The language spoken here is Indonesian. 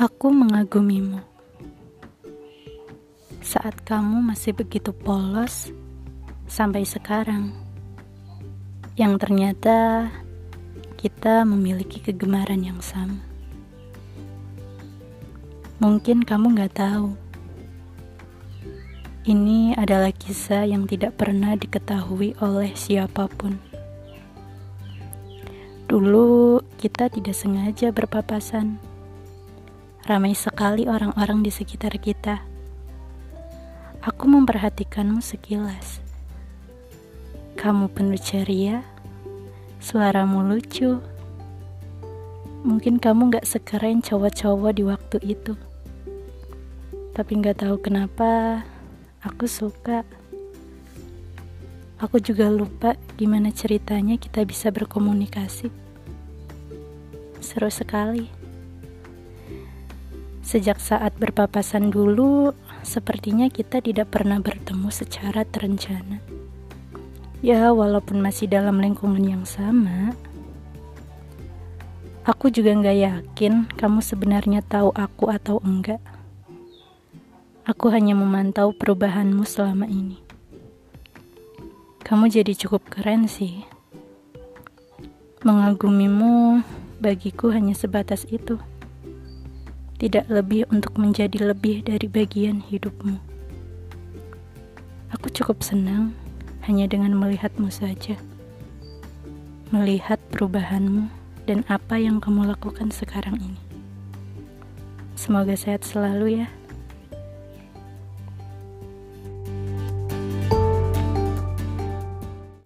Aku mengagumimu. Saat kamu masih begitu polos sampai sekarang. Yang ternyata kita memiliki kegemaran yang sama. Mungkin kamu gak tahu. Ini adalah kisah yang tidak pernah diketahui oleh siapa pun. Dulu kita tidak sengaja berpapasan Ramai sekali orang-orang di sekitar kita. Aku memperhatikanmu sekilas. Kamu penuh ceria, suaramu lucu. Mungkin kamu gak sekeren cowok-cowok di waktu itu. Tapi gak tahu kenapa, aku suka. Aku juga lupa gimana ceritanya kita bisa berkomunikasi. Seru sekali. Sejak saat berpapasan dulu, sepertinya kita tidak pernah bertemu secara terencana. Ya, walaupun masih dalam lingkungan yang sama, aku juga nggak yakin kamu sebenarnya tahu aku atau enggak. Aku hanya memantau perubahanmu selama ini. Kamu jadi cukup keren sih. Mengagumimu bagiku hanya sebatas itu tidak lebih untuk menjadi lebih dari bagian hidupmu. Aku cukup senang hanya dengan melihatmu saja, melihat perubahanmu dan apa yang kamu lakukan sekarang ini. Semoga sehat selalu, ya.